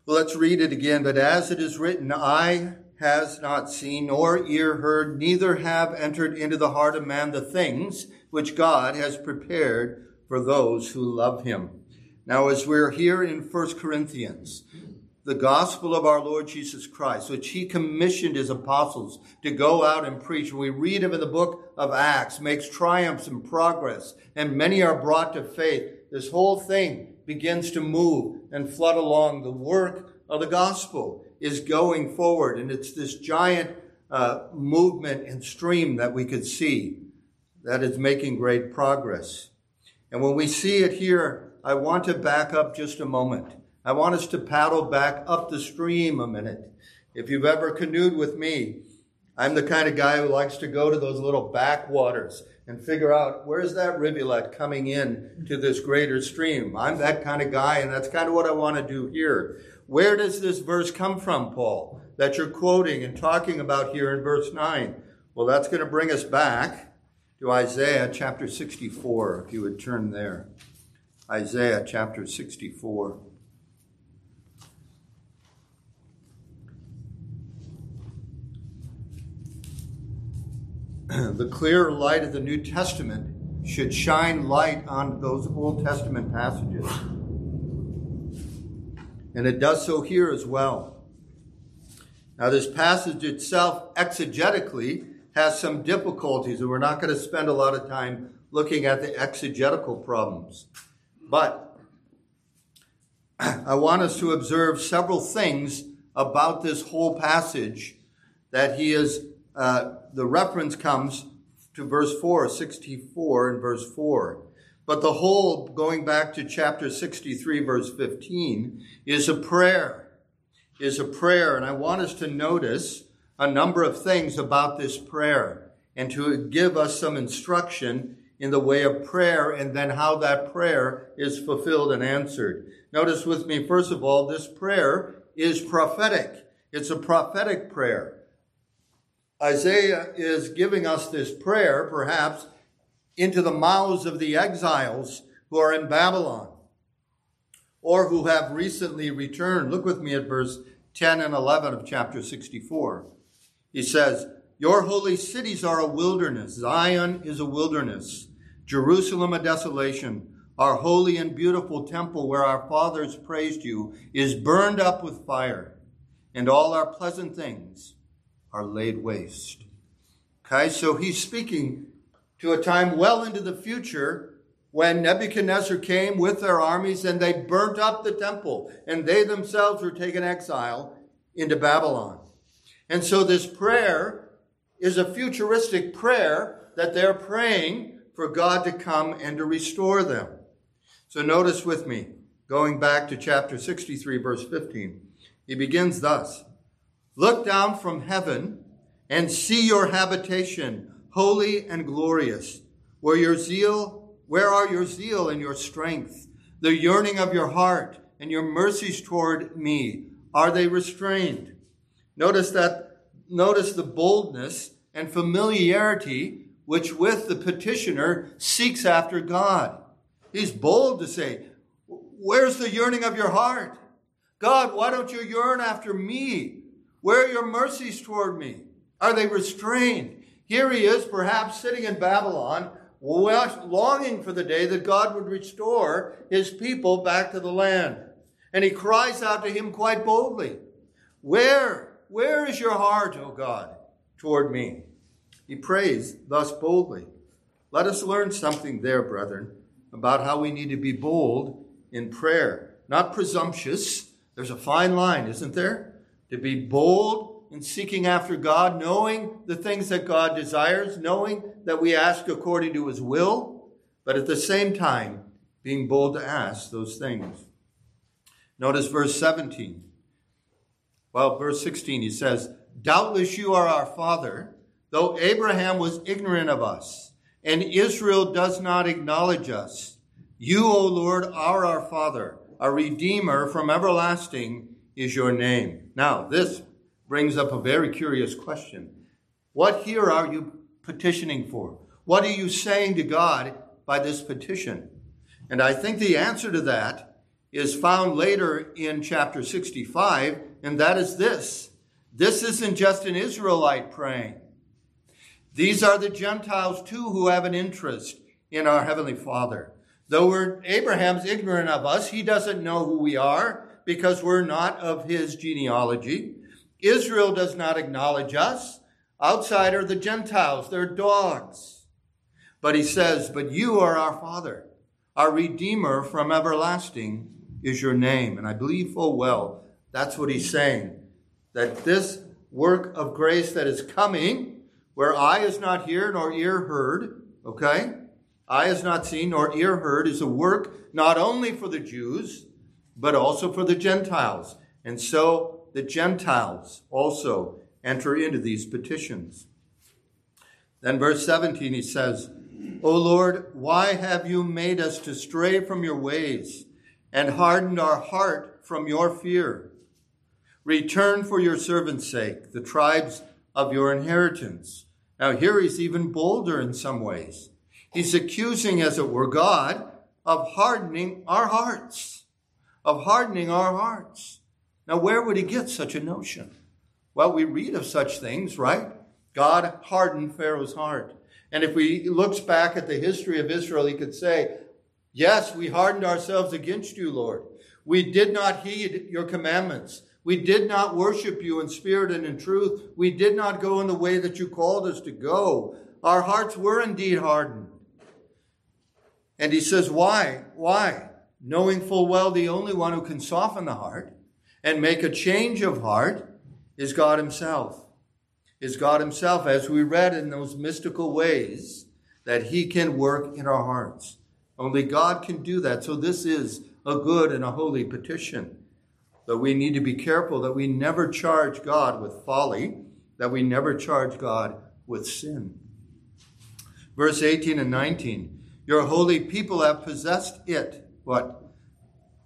Let's read it again. But as it is written, eye has not seen, nor ear heard, neither have entered into the heart of man the things which God has prepared for those who love him. Now, as we're here in 1 Corinthians, the gospel of our Lord Jesus Christ, which he commissioned his apostles to go out and preach. We read of in the book of Acts, makes triumphs and progress, and many are brought to faith. This whole thing begins to move and flood along. The work of the gospel is going forward, and it's this giant uh, movement and stream that we could see that is making great progress. And when we see it here, I want to back up just a moment I want us to paddle back up the stream a minute. If you've ever canoed with me, I'm the kind of guy who likes to go to those little backwaters and figure out where's that rivulet coming in to this greater stream. I'm that kind of guy, and that's kind of what I want to do here. Where does this verse come from, Paul, that you're quoting and talking about here in verse 9? Well, that's going to bring us back to Isaiah chapter 64, if you would turn there. Isaiah chapter 64. the clear light of the New Testament should shine light on those Old Testament passages. And it does so here as well. Now, this passage itself, exegetically, has some difficulties, and we're not going to spend a lot of time looking at the exegetical problems. But I want us to observe several things about this whole passage that he is uh, the reference comes to verse 4, 64 and verse 4. But the whole, going back to chapter 63, verse 15, is a prayer. Is a prayer. And I want us to notice a number of things about this prayer and to give us some instruction in the way of prayer and then how that prayer is fulfilled and answered. Notice with me, first of all, this prayer is prophetic. It's a prophetic prayer. Isaiah is giving us this prayer, perhaps, into the mouths of the exiles who are in Babylon or who have recently returned. Look with me at verse 10 and 11 of chapter 64. He says, Your holy cities are a wilderness. Zion is a wilderness. Jerusalem a desolation. Our holy and beautiful temple where our fathers praised you is burned up with fire, and all our pleasant things are laid waste. Okay, so he's speaking to a time well into the future when Nebuchadnezzar came with their armies and they burnt up the temple and they themselves were taken exile into Babylon. And so this prayer is a futuristic prayer that they're praying for God to come and to restore them. So notice with me, going back to chapter 63, verse 15, he begins thus Look down from heaven and see your habitation, holy and glorious, where your zeal, where are your zeal and your strength, the yearning of your heart and your mercies toward me? Are they restrained? Notice that, notice the boldness and familiarity which with the petitioner seeks after God. He's bold to say, Where's the yearning of your heart? God, why don't you yearn after me? Where are your mercies toward me? Are they restrained? Here he is, perhaps sitting in Babylon, longing for the day that God would restore his people back to the land. And he cries out to him quite boldly, Where, where is your heart, O God, toward me? He prays thus boldly. Let us learn something there, brethren, about how we need to be bold in prayer, not presumptuous. There's a fine line, isn't there? to be bold in seeking after God, knowing the things that God desires, knowing that we ask according to his will, but at the same time, being bold to ask those things. Notice verse 17. Well, verse 16, he says, Doubtless you are our father, though Abraham was ignorant of us, and Israel does not acknowledge us. You, O Lord, are our father, our redeemer from everlasting is your name. Now, this brings up a very curious question. What here are you petitioning for? What are you saying to God by this petition? And I think the answer to that is found later in chapter 65, and that is this. This isn't just an Israelite praying. These are the Gentiles too who have an interest in our Heavenly Father. Though we're, Abraham's ignorant of us, he doesn't know who we are because we're not of his genealogy. Israel does not acknowledge us. Outside are the Gentiles, they're dogs. But he says, But you are our Father, our Redeemer from everlasting is your name. And I believe full well that's what he's saying. That this work of grace that is coming, where eye is not here nor ear heard, okay? Eye is not seen nor ear heard, is a work not only for the Jews, but also for the Gentiles. And so the Gentiles also enter into these petitions. Then, verse 17, he says, O Lord, why have you made us to stray from your ways and hardened our heart from your fear? Return for your servant's sake the tribes of your inheritance. Now, here he's even bolder in some ways. He's accusing, as it were, God of hardening our hearts, of hardening our hearts. Now, where would he get such a notion? Well, we read of such things, right? God hardened Pharaoh's heart. And if we looks back at the history of Israel, he could say, Yes, we hardened ourselves against you, Lord. We did not heed your commandments. We did not worship you in spirit and in truth. We did not go in the way that you called us to go. Our hearts were indeed hardened. And he says, Why? Why? Knowing full well the only one who can soften the heart and make a change of heart is God Himself. Is God Himself, as we read in those mystical ways, that He can work in our hearts. Only God can do that. So this is a good and a holy petition. But we need to be careful that we never charge God with folly, that we never charge God with sin. Verse 18 and 19 Your holy people have possessed it. What?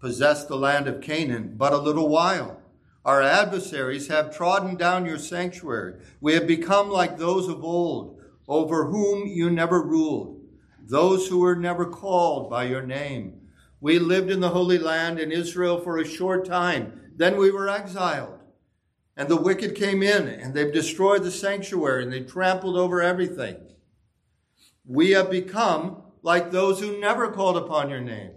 Possess the land of Canaan but a little while. Our adversaries have trodden down your sanctuary. We have become like those of old, over whom you never ruled, those who were never called by your name. We lived in the Holy Land in Israel for a short time. Then we were exiled. And the wicked came in and they've destroyed the sanctuary and they trampled over everything. We have become like those who never called upon your name.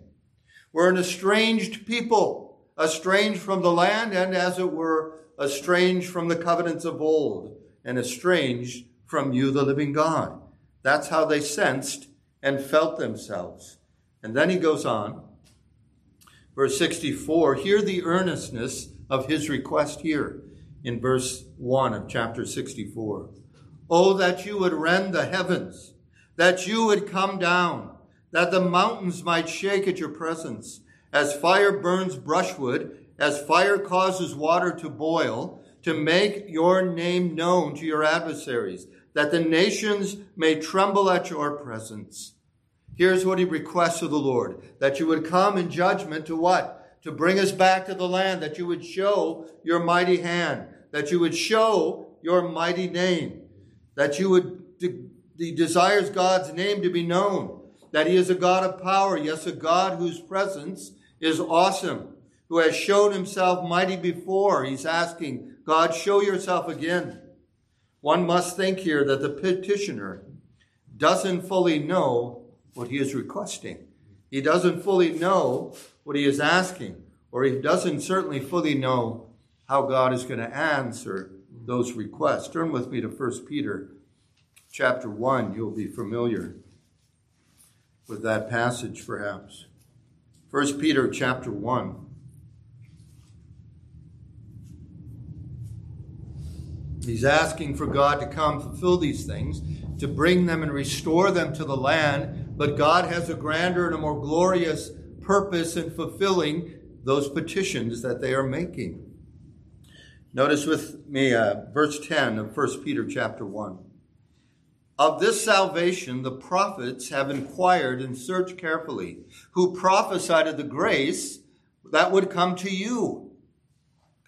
We're an estranged people, estranged from the land, and as it were, estranged from the covenants of old, and estranged from you, the living God. That's how they sensed and felt themselves. And then he goes on, verse 64 hear the earnestness of his request here in verse 1 of chapter 64. Oh, that you would rend the heavens, that you would come down that the mountains might shake at your presence. As fire burns brushwood, as fire causes water to boil, to make your name known to your adversaries, that the nations may tremble at your presence. Here's what he requests of the Lord that you would come in judgment to what? To bring us back to the land, that you would show your mighty hand, that you would show your mighty name, that you would, he desires God's name to be known that he is a God of power, yes, a God whose presence is awesome, who has shown himself mighty before. He's asking, God, show yourself again. One must think here that the petitioner doesn't fully know what he is requesting. He doesn't fully know what he is asking, or he doesn't certainly fully know how God is going to answer those requests. Turn with me to 1 Peter chapter 1. You'll be familiar with that passage, perhaps. 1 Peter chapter 1. He's asking for God to come fulfill these things, to bring them and restore them to the land. But God has a grander and a more glorious purpose in fulfilling those petitions that they are making. Notice with me uh, verse 10 of 1 Peter chapter 1. Of this salvation the prophets have inquired and searched carefully, who prophesied of the grace that would come to you.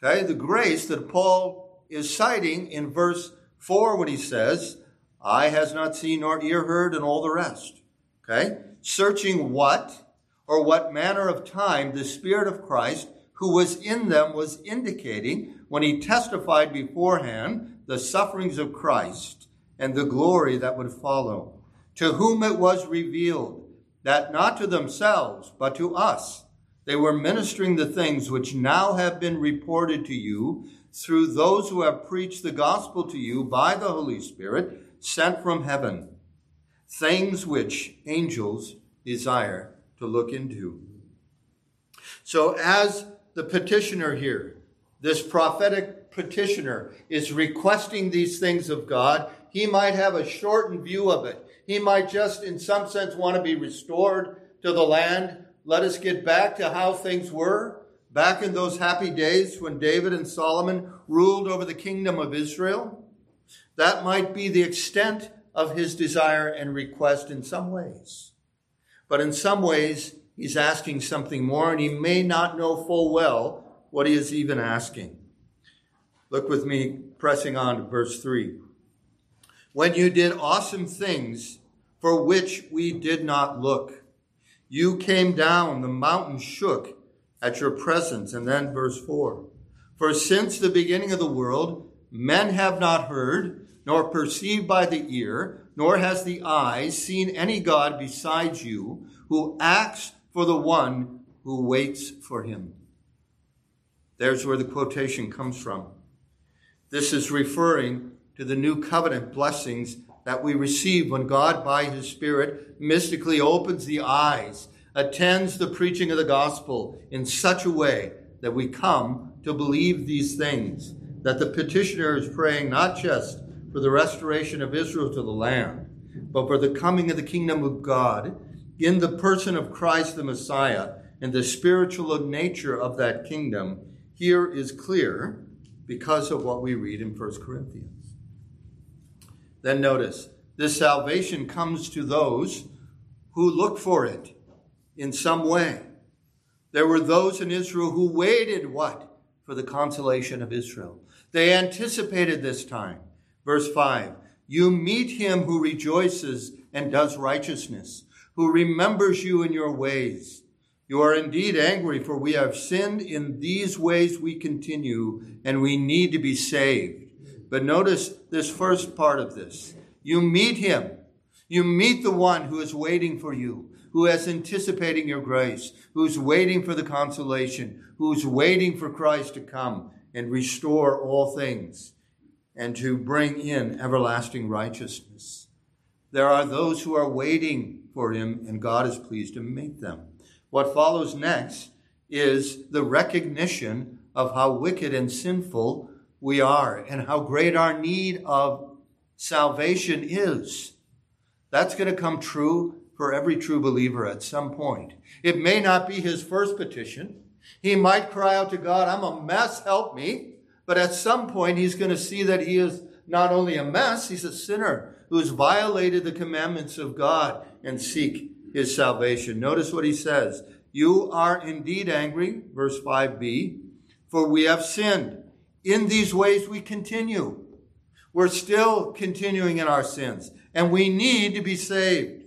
Okay, the grace that Paul is citing in verse 4 when he says, Eye has not seen nor ear heard, and all the rest. Okay, searching what or what manner of time the Spirit of Christ who was in them was indicating when he testified beforehand the sufferings of Christ and the glory that would follow, to whom it was revealed that not to themselves, but to us, they were ministering the things which now have been reported to you through those who have preached the gospel to you by the Holy Spirit sent from heaven, things which angels desire to look into. So, as the petitioner here, this prophetic petitioner, is requesting these things of God, he might have a shortened view of it. He might just, in some sense, want to be restored to the land. Let us get back to how things were back in those happy days when David and Solomon ruled over the kingdom of Israel. That might be the extent of his desire and request in some ways. But in some ways, he's asking something more, and he may not know full well what he is even asking. Look with me, pressing on to verse 3. When you did awesome things for which we did not look, you came down, the mountain shook at your presence. And then verse 4. For since the beginning of the world, men have not heard, nor perceived by the ear, nor has the eye seen any God besides you who acts for the one who waits for him. There's where the quotation comes from. This is referring to the new covenant blessings that we receive when God, by his Spirit, mystically opens the eyes, attends the preaching of the gospel in such a way that we come to believe these things. That the petitioner is praying not just for the restoration of Israel to the land, but for the coming of the kingdom of God in the person of Christ the Messiah and the spiritual nature of that kingdom here is clear because of what we read in 1 Corinthians. Then notice, this salvation comes to those who look for it in some way. There were those in Israel who waited what? For the consolation of Israel. They anticipated this time. Verse 5 You meet him who rejoices and does righteousness, who remembers you in your ways. You are indeed angry, for we have sinned in these ways we continue, and we need to be saved. But notice this first part of this. You meet him. You meet the one who is waiting for you, who is anticipating your grace, who's waiting for the consolation, who's waiting for Christ to come and restore all things and to bring in everlasting righteousness. There are those who are waiting for him, and God is pleased to meet them. What follows next is the recognition of how wicked and sinful we are and how great our need of salvation is. That's going to come true for every true believer at some point. It may not be his first petition. He might cry out to God, I'm a mess, help me. But at some point, he's going to see that he is not only a mess, he's a sinner who has violated the commandments of God and seek his salvation. Notice what he says. You are indeed angry, verse 5b, for we have sinned. In these ways we continue. We're still continuing in our sins, and we need to be saved.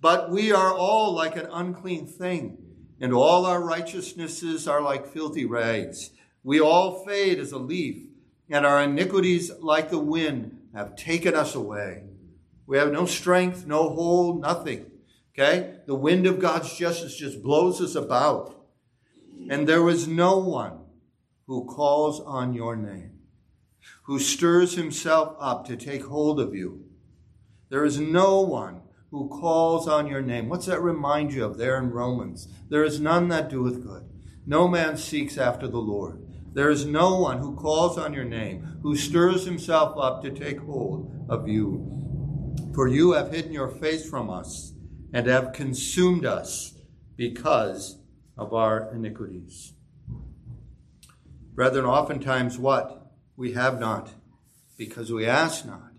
But we are all like an unclean thing, and all our righteousnesses are like filthy rags. We all fade as a leaf, and our iniquities, like the wind, have taken us away. We have no strength, no hold, nothing. Okay? The wind of God's justice just blows us about. And there is no one who calls on your name, who stirs himself up to take hold of you. There is no one who calls on your name. What's that remind you of there in Romans? There is none that doeth good. No man seeks after the Lord. There is no one who calls on your name, who stirs himself up to take hold of you. For you have hidden your face from us and have consumed us because of our iniquities. Brethren, oftentimes what? We have not, because we ask not.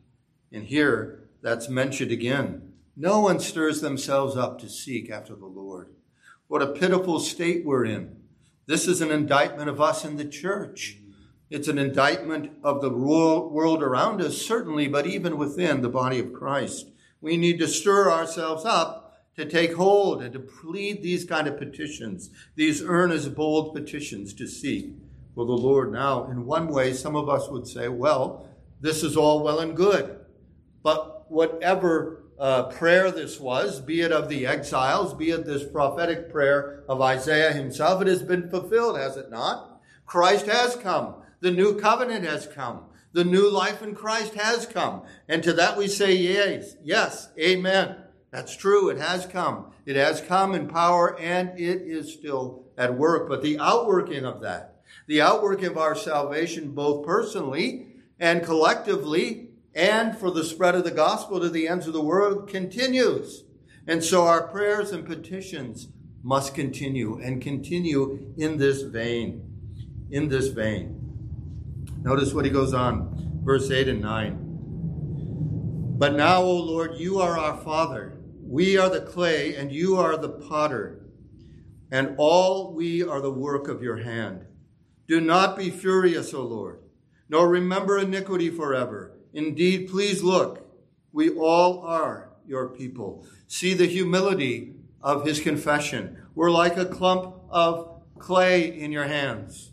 And here, that's mentioned again. No one stirs themselves up to seek after the Lord. What a pitiful state we're in. This is an indictment of us in the church. It's an indictment of the world around us, certainly, but even within the body of Christ. We need to stir ourselves up to take hold and to plead these kind of petitions, these earnest, bold petitions to seek for the Lord. Now, in one way, some of us would say, well, this is all well and good. But whatever uh, prayer this was, be it of the exiles, be it this prophetic prayer of Isaiah himself, it has been fulfilled, has it not? Christ has come. The new covenant has come. The new life in Christ has come. And to that we say, yes, yes, amen. That's true. It has come. It has come in power and it is still at work. But the outworking of that, the outwork of our salvation, both personally and collectively, and for the spread of the gospel to the ends of the world continues. And so our prayers and petitions must continue and continue in this vein. In this vein. Notice what he goes on, verse 8 and 9. But now, O Lord, you are our Father. We are the clay, and you are the potter, and all we are the work of your hand. Do not be furious, O Lord, nor remember iniquity forever. Indeed, please look. We all are your people. See the humility of his confession. We're like a clump of clay in your hands.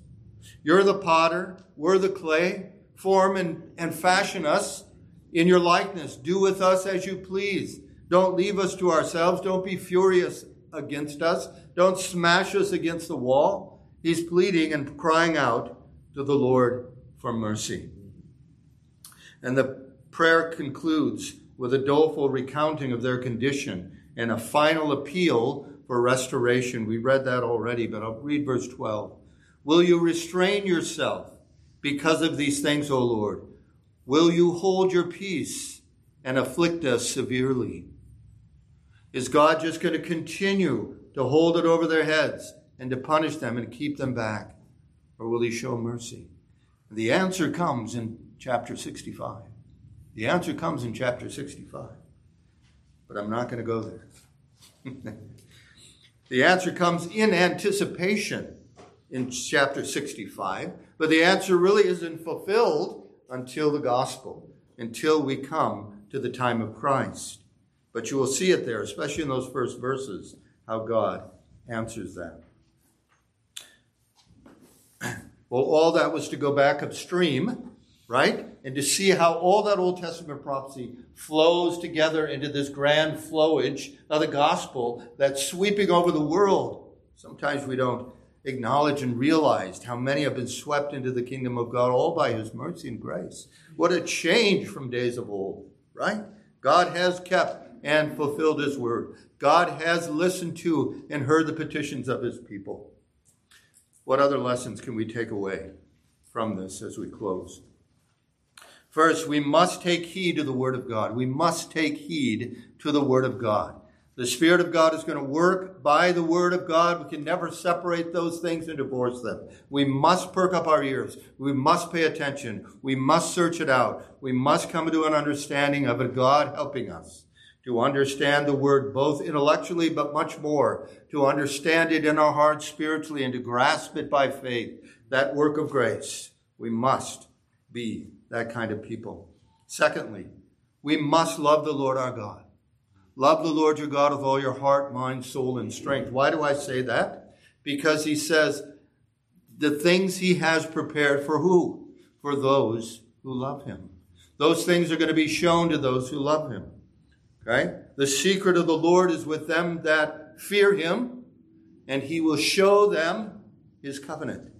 You're the potter, we're the clay. Form and, and fashion us in your likeness. Do with us as you please. Don't leave us to ourselves. Don't be furious against us. Don't smash us against the wall. He's pleading and crying out to the Lord for mercy. And the prayer concludes with a doleful recounting of their condition and a final appeal for restoration. We read that already, but I'll read verse 12. Will you restrain yourself because of these things, O Lord? Will you hold your peace and afflict us severely? Is God just going to continue to hold it over their heads and to punish them and keep them back? Or will he show mercy? The answer comes in chapter 65. The answer comes in chapter 65. But I'm not going to go there. the answer comes in anticipation in chapter 65, but the answer really isn't fulfilled until the gospel, until we come to the time of Christ. But you will see it there, especially in those first verses, how God answers that. Well, all that was to go back upstream, right? And to see how all that Old Testament prophecy flows together into this grand flowage of the gospel that's sweeping over the world. Sometimes we don't acknowledge and realize how many have been swept into the kingdom of God all by his mercy and grace. What a change from days of old, right? God has kept and fulfilled his word. God has listened to and heard the petitions of his people. What other lessons can we take away from this as we close? First, we must take heed to the Word of God. We must take heed to the Word of God. The Spirit of God is going to work by the Word of God. We can never separate those things and divorce them. We must perk up our ears. We must pay attention. We must search it out. We must come to an understanding of it, God helping us to understand the word both intellectually, but much more, to understand it in our hearts spiritually and to grasp it by faith. That work of grace. We must be that kind of people. Secondly, we must love the Lord our God. Love the Lord your God with all your heart, mind, soul, and strength. Why do I say that? Because he says the things he has prepared for who? For those who love him. Those things are going to be shown to those who love him. Okay? The secret of the Lord is with them that fear him, and he will show them his covenant.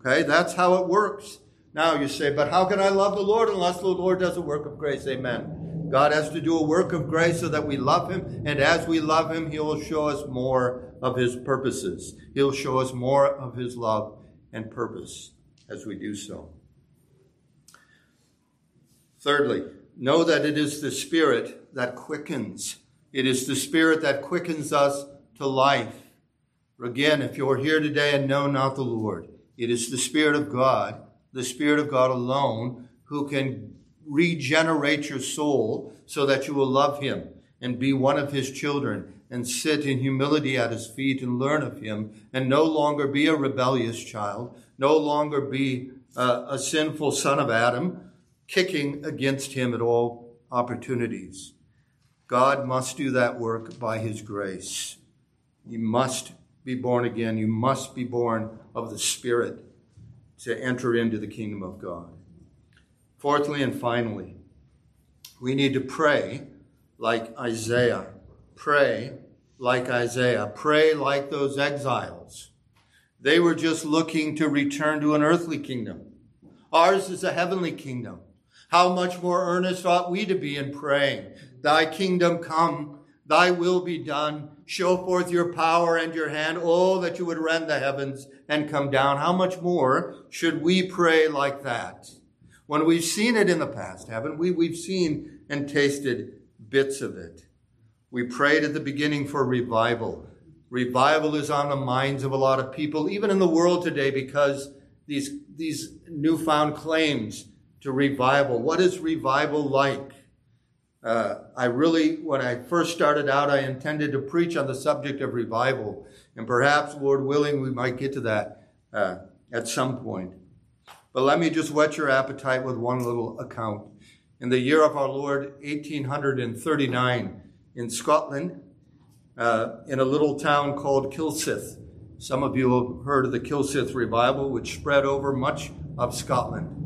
Okay? That's how it works. Now you say, but how can I love the Lord unless the Lord does a work of grace? Amen. God has to do a work of grace so that we love him, and as we love him, he will show us more of his purposes. He'll show us more of his love and purpose. as we do so. Thirdly, know that it is the Spirit that quickens. It is the Spirit that quickens us to life. Again, if you're here today and know not the Lord, it is the Spirit of God, the Spirit of God alone, who can regenerate your soul so that you will love Him and be one of His children and sit in humility at His feet and learn of Him and no longer be a rebellious child, no longer be a, a sinful son of Adam, kicking against Him at all opportunities. God must do that work by His grace. You must be born again. You must be born of the Spirit to enter into the kingdom of God. Fourthly and finally, we need to pray like Isaiah. Pray like Isaiah. Pray like those exiles. They were just looking to return to an earthly kingdom. Ours is a heavenly kingdom. How much more earnest ought we to be in praying, Thy kingdom come, Thy will be done. Show forth your power and your hand. Oh, that you would rend the heavens and come down. How much more should we pray like that? When we've seen it in the past, haven't we? We've seen and tasted bits of it. We prayed at the beginning for revival. Revival is on the minds of a lot of people, even in the world today, because these, these newfound claims to revival. What is revival like? Uh, I really, when I first started out, I intended to preach on the subject of revival. And perhaps, Lord willing, we might get to that uh, at some point. But let me just whet your appetite with one little account. In the year of our Lord, 1839, in Scotland, uh, in a little town called Kilsyth. Some of you have heard of the Kilsyth revival, which spread over much of Scotland.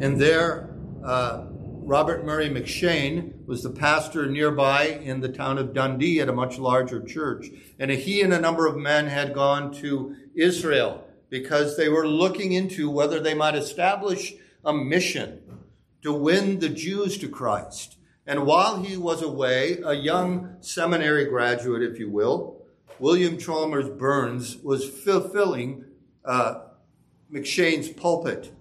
And there, uh, Robert Murray M'Cheyne was the pastor nearby in the town of Dundee at a much larger church. And he and a number of men had gone to Israel because they were looking into whether they might establish a mission to win the Jews to Christ. And while he was away, a young seminary graduate, if you will, William Chalmers Burns, was fulfilling uh, M'Cheyne's pulpit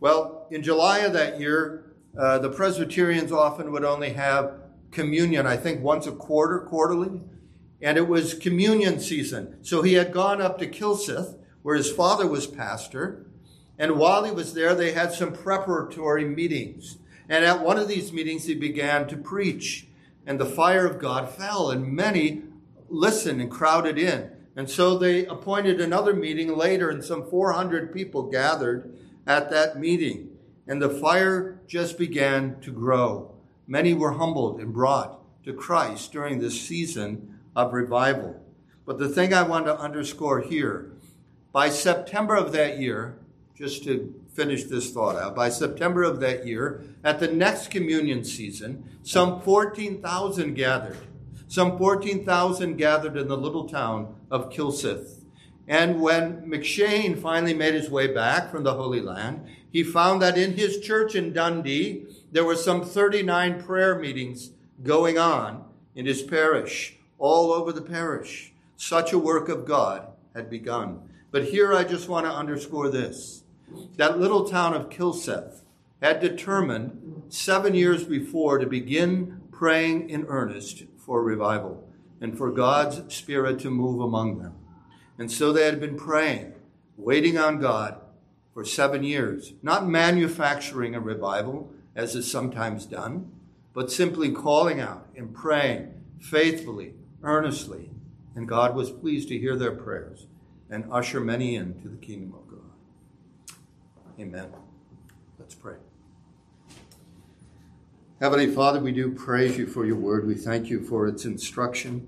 well, in July of that year, uh, the Presbyterians often would only have communion, I think once a quarter, quarterly, and it was communion season. So he had gone up to Kilsyth, where his father was pastor, and while he was there, they had some preparatory meetings. And at one of these meetings, he began to preach, and the fire of God fell, and many listened and crowded in. And so they appointed another meeting later, and some 400 people gathered at that meeting, and the fire just began to grow. Many were humbled and brought to Christ during this season of revival. But the thing I want to underscore here by September of that year, just to finish this thought out, by September of that year, at the next communion season, some 14,000 gathered. Some 14,000 gathered in the little town of Kilsyth. And when M'Cheyne finally made his way back from the Holy Land, he found that in his church in Dundee, there were some 39 prayer meetings going on in his parish, all over the parish. Such a work of God had begun. But here I just want to underscore this. That little town of Kilsyth had determined seven years before to begin praying in earnest for revival and for God's Spirit to move among them. And so they had been praying, waiting on God for seven years, not manufacturing a revival, as is sometimes done, but simply calling out and praying faithfully, earnestly. And God was pleased to hear their prayers and usher many into the kingdom of God. Amen. Let's pray. Heavenly Father, we do praise you for your word. We thank you for its instruction.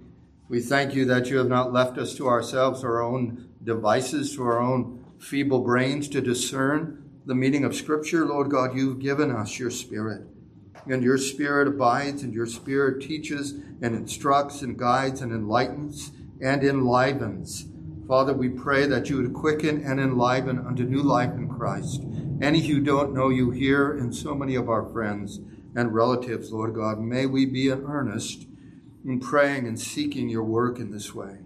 We thank you that you have not left us to ourselves, our own devices, to our own feeble brains to discern the meaning of Scripture. Lord God, you've given us your Spirit. And your Spirit abides, and your Spirit teaches and instructs and guides and enlightens and enlivens. Father, we pray that you would quicken and enliven unto new life in Christ. Any who don't know you here, and so many of our friends and relatives, Lord God, may we be in earnest in praying and seeking your work in this way.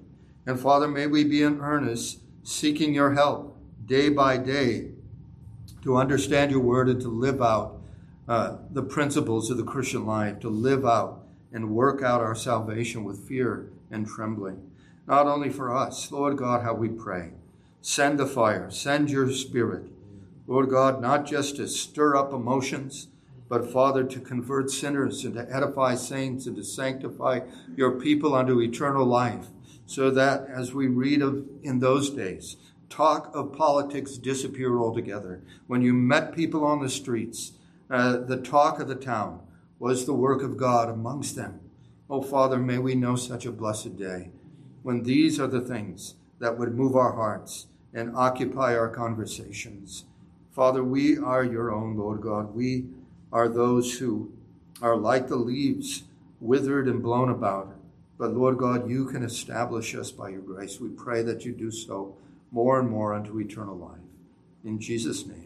And Father, may we be in earnest seeking your help day by day to understand your word and to live out uh, the principles of the Christian life, to live out and work out our salvation with fear and trembling. Not only for us, Lord God, how we pray. Send the fire, send your spirit. Lord God, not just to stir up emotions, but Father, to convert sinners and to edify saints and to sanctify your people unto eternal life, so that as we read of in those days, talk of politics disappeared altogether. When you met people on the streets, uh, the talk of the town was the work of God amongst them. Oh, Father, may we know such a blessed day when these are the things that would move our hearts and occupy our conversations. Father, we are your own, Lord God. We are those who are like the leaves, withered and blown about. But Lord God, you can establish us by your grace. We pray that you do so more and more unto eternal life. In Jesus' name.